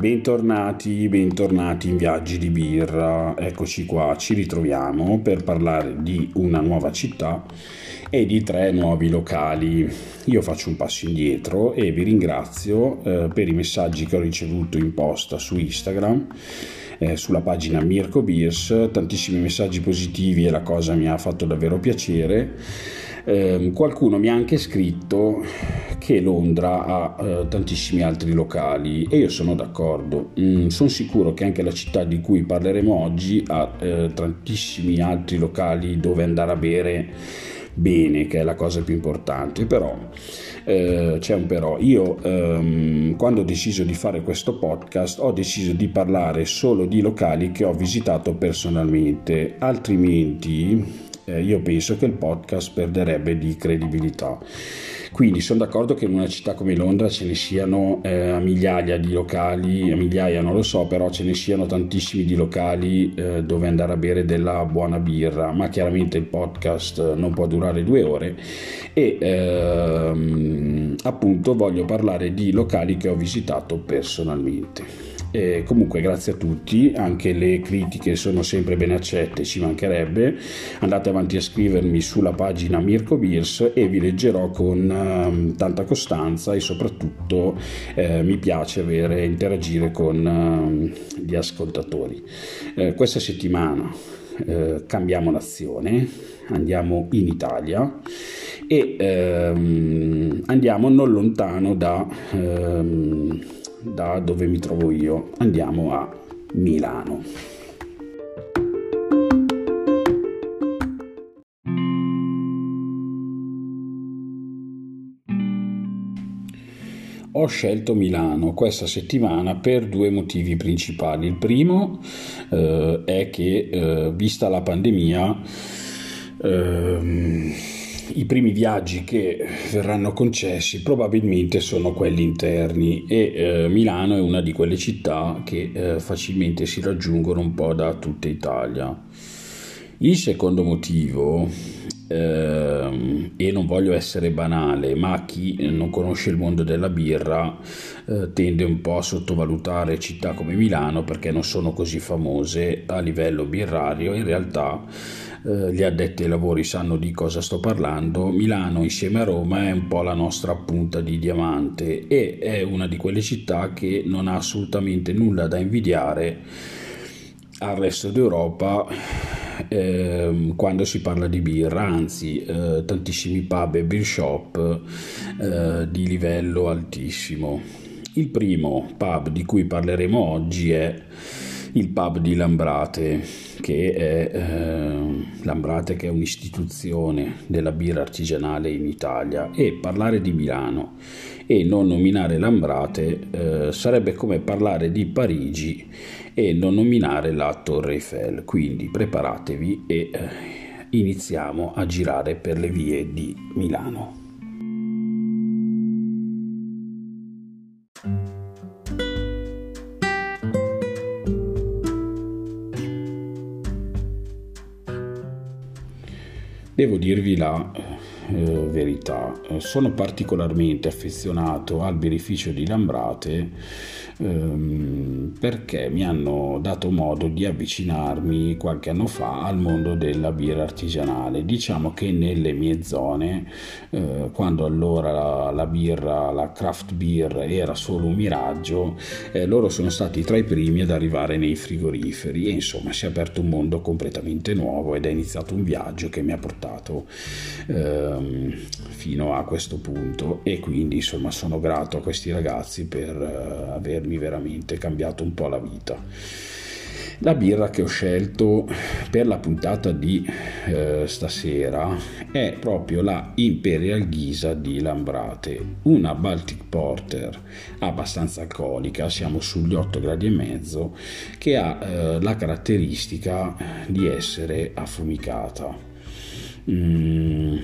Bentornati, bentornati in Viaggi di Birra, eccoci qua, ci ritroviamo per parlare di una nuova città e di tre nuovi locali. Io faccio un passo indietro e vi ringrazio eh, per i messaggi che ho ricevuto in posta su Instagram. Eh, sulla pagina Mirko Beers, tantissimi messaggi positivi e la cosa mi ha fatto davvero piacere. Eh, qualcuno mi ha anche scritto che Londra ha eh, tantissimi altri locali e io sono d'accordo. Mm, sono sicuro che anche la città di cui parleremo oggi ha eh, tantissimi altri locali dove andare a bere bene, che è la cosa più importante, però eh, c'è un però. Io ehm, quando ho deciso di fare questo podcast ho deciso di parlare solo di locali che ho visitato personalmente, altrimenti eh, io penso che il podcast perderebbe di credibilità. Quindi sono d'accordo che in una città come Londra ce ne siano eh, migliaia di locali, migliaia non lo so, però ce ne siano tantissimi di locali eh, dove andare a bere della buona birra, ma chiaramente il podcast non può durare due ore e ehm, appunto voglio parlare di locali che ho visitato personalmente. E comunque grazie a tutti, anche le critiche sono sempre ben accette, ci mancherebbe. Andate avanti a scrivermi sulla pagina Mirko Beers e vi leggerò con uh, tanta costanza e soprattutto eh, mi piace avere interagire con uh, gli ascoltatori. Eh, questa settimana eh, cambiamo nazione, andiamo in Italia e ehm, andiamo non lontano da ehm, da dove mi trovo io. Andiamo a Milano. Ho scelto Milano questa settimana per due motivi principali. Il primo eh, è che, eh, vista la pandemia, eh, i primi viaggi che verranno concessi probabilmente sono quelli interni e eh, Milano è una di quelle città che eh, facilmente si raggiungono un po' da tutta Italia. Il secondo motivo, ehm, e non voglio essere banale, ma chi non conosce il mondo della birra eh, tende un po' a sottovalutare città come Milano perché non sono così famose a livello birrario, in realtà eh, gli addetti ai lavori sanno di cosa sto parlando, Milano insieme a Roma è un po' la nostra punta di diamante e è una di quelle città che non ha assolutamente nulla da invidiare al resto d'Europa eh, quando si parla di birra, anzi eh, tantissimi pub e beer shop eh, di livello altissimo. Il primo pub di cui parleremo oggi è il pub di Lambrate, che è eh, Lambrate che è un'istituzione della birra artigianale in Italia e parlare di Milano e non nominare Lambrate eh, sarebbe come parlare di Parigi e non nominare la Torre Eiffel. Quindi preparatevi e eh, iniziamo a girare per le vie di Milano. Devo dirvi la eh, verità, sono particolarmente affezionato al beneficio di Lambrate ehm, perché mi hanno dato modo di avvicinarmi qualche anno fa al mondo della birra artigianale. Diciamo che nelle mie zone, eh, quando allora la, la, birra, la craft beer era solo un miraggio, eh, loro sono stati tra i primi ad arrivare nei frigoriferi e insomma si è aperto un mondo completamente nuovo ed è iniziato un viaggio che mi ha portato ehm, fino a questo punto e quindi insomma sono grato a questi ragazzi per eh, avermi veramente cambiato un po' la vita. La birra che ho scelto per la puntata di eh, stasera è proprio la Imperial Ghisa di Lambrate, una Baltic Porter abbastanza alcolica, siamo sugli 8 gradi e mezzo, che ha eh, la caratteristica di essere affumicata. Mm,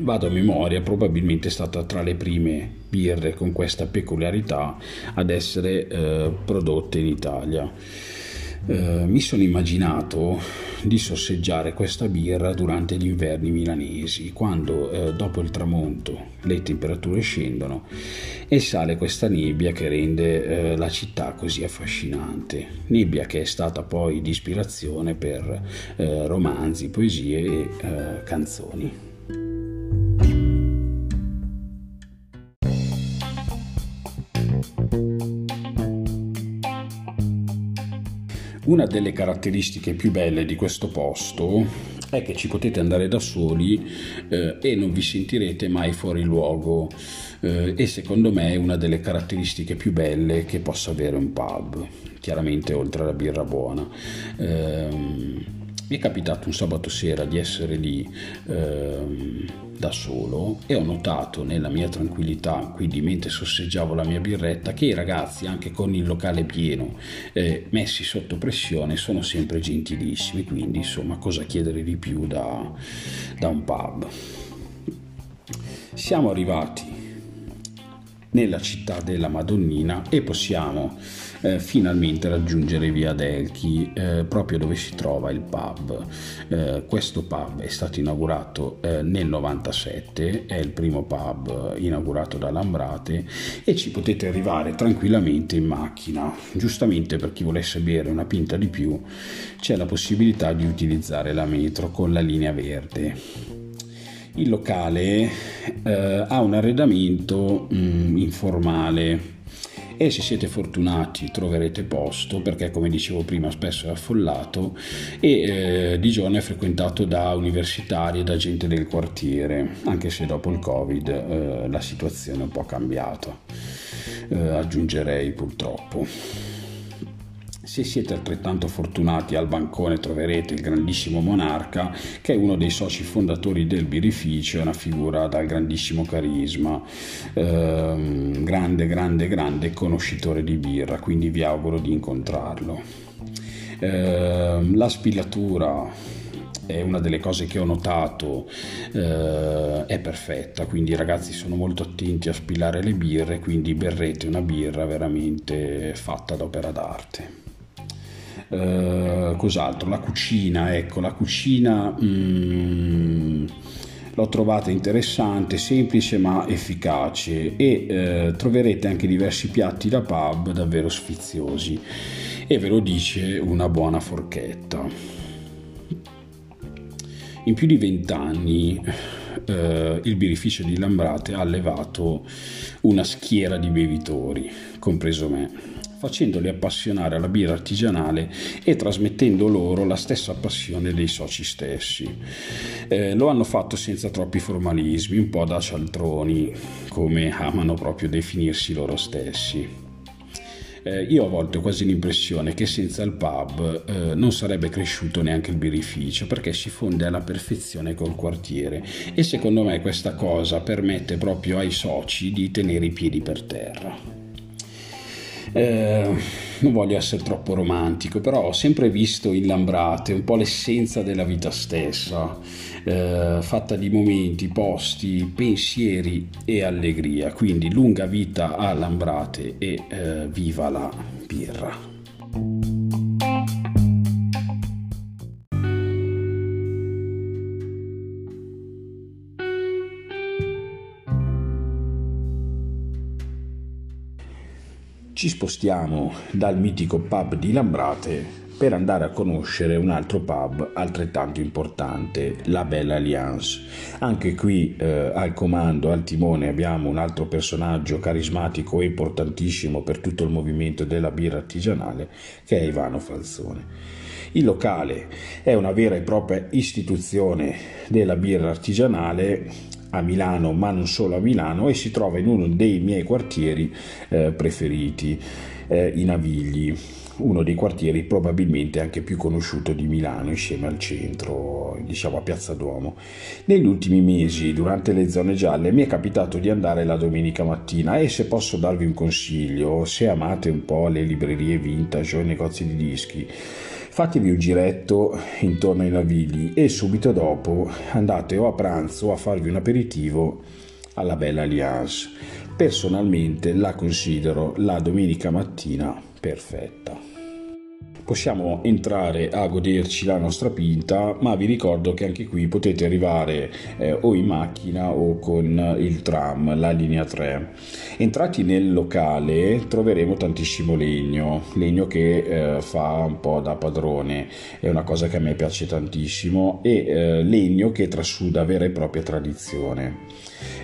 vado a memoria, probabilmente è stata tra le prime birre con questa peculiarità ad essere eh, prodotte in Italia. Eh, mi sono immaginato di sorseggiare questa birra durante gli inverni milanesi, quando eh, dopo il tramonto le temperature scendono e sale questa nebbia che rende eh, la città così affascinante. Nebbia che è stata poi di ispirazione per eh, romanzi, poesie e eh, canzoni. Una delle caratteristiche più belle di questo posto è che ci potete andare da soli eh, e non vi sentirete mai fuori luogo eh, e secondo me è una delle caratteristiche più belle che possa avere un pub, chiaramente oltre alla birra buona. Eh, mi è capitato un sabato sera di essere lì eh, da solo e ho notato nella mia tranquillità, quindi mentre sorseggiavo la mia birretta, che i ragazzi, anche con il locale pieno, eh, messi sotto pressione, sono sempre gentilissimi. Quindi, insomma, cosa chiedere di più da, da un pub? Siamo arrivati nella città della Madonnina e possiamo eh, finalmente raggiungere via Delchi, eh, proprio dove si trova il pub. Eh, questo pub è stato inaugurato eh, nel 97, è il primo pub inaugurato da Lambrate e ci potete arrivare tranquillamente in macchina. Giustamente per chi volesse bere una pinta di più c'è la possibilità di utilizzare la metro con la linea verde. Il locale eh, ha un arredamento mh, mm, informale e se siete fortunati troverete posto perché come dicevo prima spesso è affollato e eh, di giorno è frequentato da universitari e da gente del quartiere anche se dopo il covid eh, la situazione è un po' cambiata. Eh, aggiungerei purtroppo se siete altrettanto fortunati al bancone troverete il grandissimo monarca che è uno dei soci fondatori del birrificio, è una figura dal grandissimo carisma, ehm, grande, grande, grande conoscitore di birra, quindi vi auguro di incontrarlo. Ehm, la spilatura è una delle cose che ho notato, eh, è perfetta, quindi i ragazzi sono molto attenti a spillare le birre, quindi berrete una birra veramente fatta ad opera d'arte. Eh, cos'altro? La cucina, ecco, la cucina mm, l'ho trovata interessante, semplice ma efficace e eh, troverete anche diversi piatti da pub davvero sfiziosi e ve lo dice una buona forchetta. In più di vent'anni eh, il birrificio di Lambrate ha allevato una schiera di bevitori, compreso me facendoli appassionare alla birra artigianale e trasmettendo loro la stessa passione dei soci stessi. Eh, lo hanno fatto senza troppi formalismi, un po' da cialtroni, come amano proprio definirsi loro stessi. Eh, io ho a volte quasi l'impressione che senza il pub eh, non sarebbe cresciuto neanche il birrificio perché si fonde alla perfezione col quartiere e secondo me questa cosa permette proprio ai soci di tenere i piedi per terra. Eh, non voglio essere troppo romantico, però ho sempre visto in Lambrate un po' l'essenza della vita stessa, eh, fatta di momenti, posti, pensieri e allegria. Quindi lunga vita a Lambrate e eh, viva la birra. Ci spostiamo dal mitico pub di Lambrate per andare a conoscere un altro pub altrettanto importante, la Bella Alliance. Anche qui eh, al comando, al timone abbiamo un altro personaggio carismatico e importantissimo per tutto il movimento della birra artigianale che è Ivano Falzone. Il locale è una vera e propria istituzione della birra artigianale a Milano, ma non solo a Milano, e si trova in uno dei miei quartieri eh, preferiti, eh, i Navigli, uno dei quartieri probabilmente anche più conosciuto di Milano insieme al centro, diciamo a Piazza Duomo. Negli ultimi mesi, durante le zone gialle, mi è capitato di andare la domenica mattina e se posso darvi un consiglio, se amate un po' le librerie vintage o i negozi di dischi, fatevi un giretto intorno ai navigli e subito dopo andate o a pranzo o a farvi un aperitivo alla Bella Alliance. Personalmente la considero la domenica mattina perfetta. Possiamo entrare a goderci la nostra pinta, ma vi ricordo che anche qui potete arrivare eh, o in macchina o con il tram, la linea 3. Entrati nel locale troveremo tantissimo legno, legno che eh, fa un po' da padrone, è una cosa che a me piace tantissimo e eh, legno che trasuda vera e propria tradizione.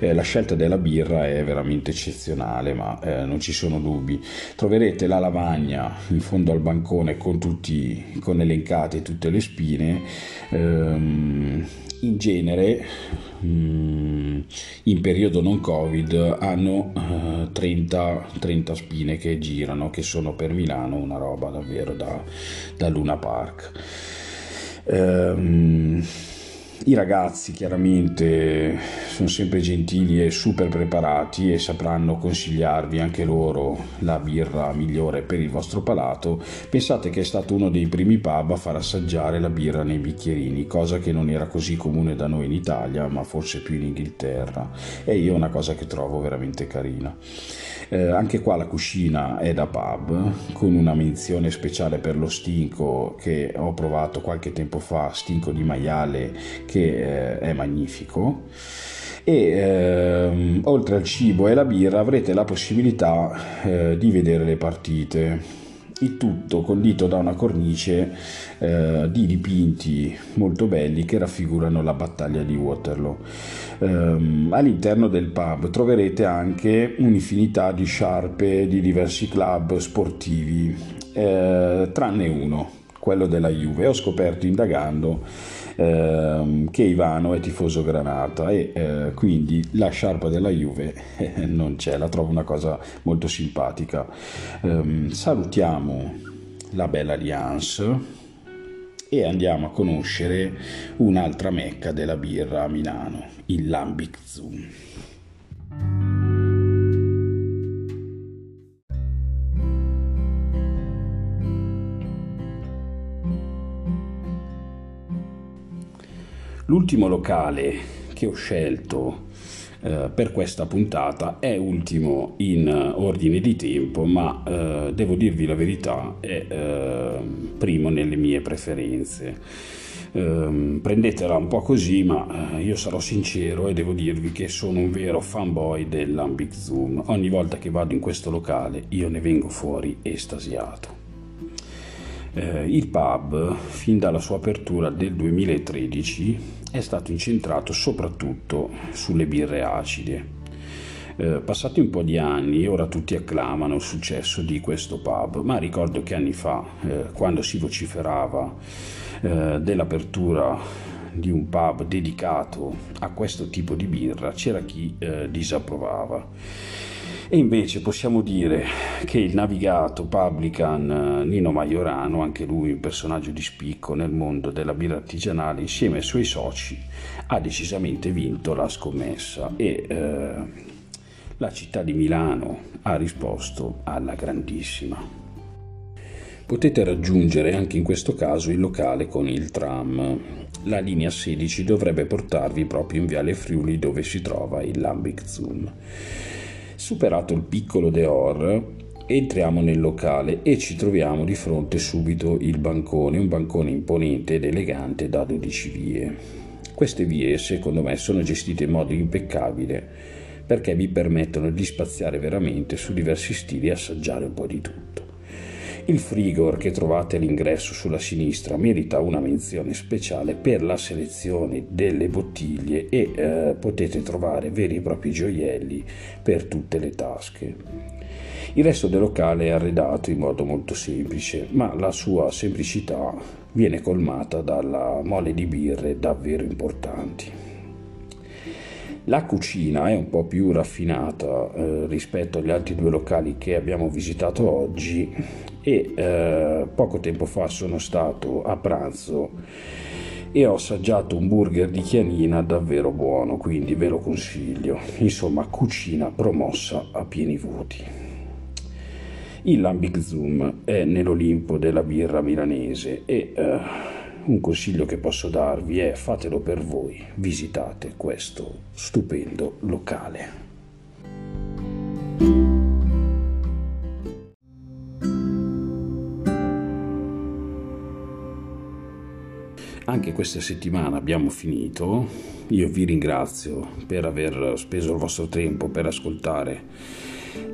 Eh, la scelta della birra è veramente eccezionale, ma eh, non ci sono dubbi. Troverete la lavagna in fondo al bancone con, tutti, con elencate tutte le spine. Ehm, in genere mm, in periodo non covid hanno uh, 30, 30, spine che girano che sono per Milano una roba davvero da, da Luna Park um, i ragazzi chiaramente sono sempre gentili e super preparati e sapranno consigliarvi anche loro la birra migliore per il vostro palato. Pensate che è stato uno dei primi pub a far assaggiare la birra nei bicchierini, cosa che non era così comune da noi in Italia, ma forse più in Inghilterra. E io è una cosa che trovo veramente carina. Eh, anche qua la cucina è da pub, con una menzione speciale per lo stinco che ho provato qualche tempo fa, stinco di maiale che eh, è magnifico. E eh, oltre al cibo e la birra avrete la possibilità eh, di vedere le partite il tutto condito da una cornice eh, di dipinti molto belli che raffigurano la battaglia di Waterloo. Eh, all'interno del pub troverete anche un'infinità di sciarpe di diversi club sportivi, eh, tranne uno, quello della Juve. Ho scoperto indagando ehm, che Ivano è tifoso granata e eh, quindi la sciarpa della Juve eh, non c'è, la trovo una cosa molto simpatica. Ehm, salutiamo la bella Alliance e andiamo a conoscere un'altra mecca della birra a Milano, il Lambic Zoom. L'ultimo locale che ho scelto eh, per questa puntata è ultimo in ordine di tempo, ma eh, devo dirvi la verità, è eh, primo nelle mie preferenze. Ehm, prendetela un po' così, ma eh, io sarò sincero e devo dirvi che sono un vero fanboy dell'Ambic Zoom. Ogni volta che vado in questo locale io ne vengo fuori estasiato. Eh, il pub, fin dalla sua apertura del 2013, è stato incentrato soprattutto sulle birre acide. Eh, passati un po' di anni, ora tutti acclamano il successo di questo pub, ma ricordo che anni fa, eh, quando si vociferava eh, dell'apertura di un pub dedicato a questo tipo di birra, c'era chi eh, disapprovava. E invece possiamo dire che il navigato publican eh, Nino Maiorano, anche lui un personaggio di spicco nel mondo della birra artigianale, insieme ai suoi soci, ha decisamente vinto la scommessa e eh, la città di Milano ha risposto alla grandissima. Potete raggiungere anche in questo caso il locale con il tram. La linea 16 dovrebbe portarvi proprio in Viale Friuli dove si trova il Lambic Zoom. Superato il piccolo Deor, entriamo nel locale e ci troviamo di fronte subito il bancone, un bancone imponente ed elegante da 12 vie. Queste vie, secondo me, sono gestite in modo impeccabile perché vi permettono di spaziare veramente su diversi stili e assaggiare un po' di tutto. Il frigor che trovate all'ingresso sulla sinistra merita una menzione speciale per la selezione delle bottiglie e eh, potete trovare veri e propri gioielli per tutte le tasche. Il resto del locale è arredato in modo molto semplice, ma la sua semplicità viene colmata dalla mole di birre davvero importanti. La cucina è un po' più raffinata eh, rispetto agli altri due locali che abbiamo visitato oggi e eh, poco tempo fa sono stato a pranzo e ho assaggiato un burger di Chianina davvero buono, quindi ve lo consiglio. Insomma, cucina promossa a pieni voti. Il Lambic Zoom è nell'Olimpo della birra milanese e eh, un consiglio che posso darvi è fatelo per voi, visitate questo stupendo locale. Anche questa settimana abbiamo finito. Io vi ringrazio per aver speso il vostro tempo per ascoltare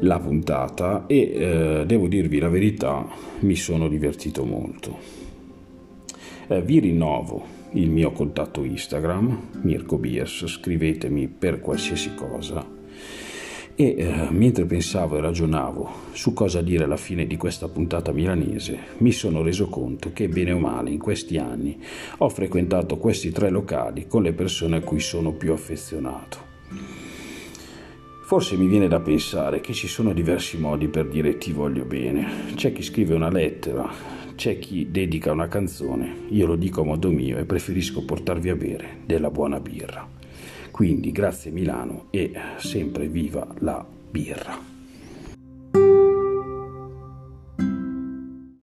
la puntata e eh, devo dirvi la verità, mi sono divertito molto. Eh, vi rinnovo il mio contatto Instagram, Mirko Biers, scrivetemi per qualsiasi cosa. E eh, mentre pensavo e ragionavo su cosa dire alla fine di questa puntata milanese, mi sono reso conto che bene o male in questi anni ho frequentato questi tre locali con le persone a cui sono più affezionato. Forse mi viene da pensare che ci sono diversi modi per dire ti voglio bene. C'è chi scrive una lettera, c'è chi dedica una canzone, io lo dico a modo mio e preferisco portarvi a bere della buona birra. Quindi grazie Milano e sempre viva la birra.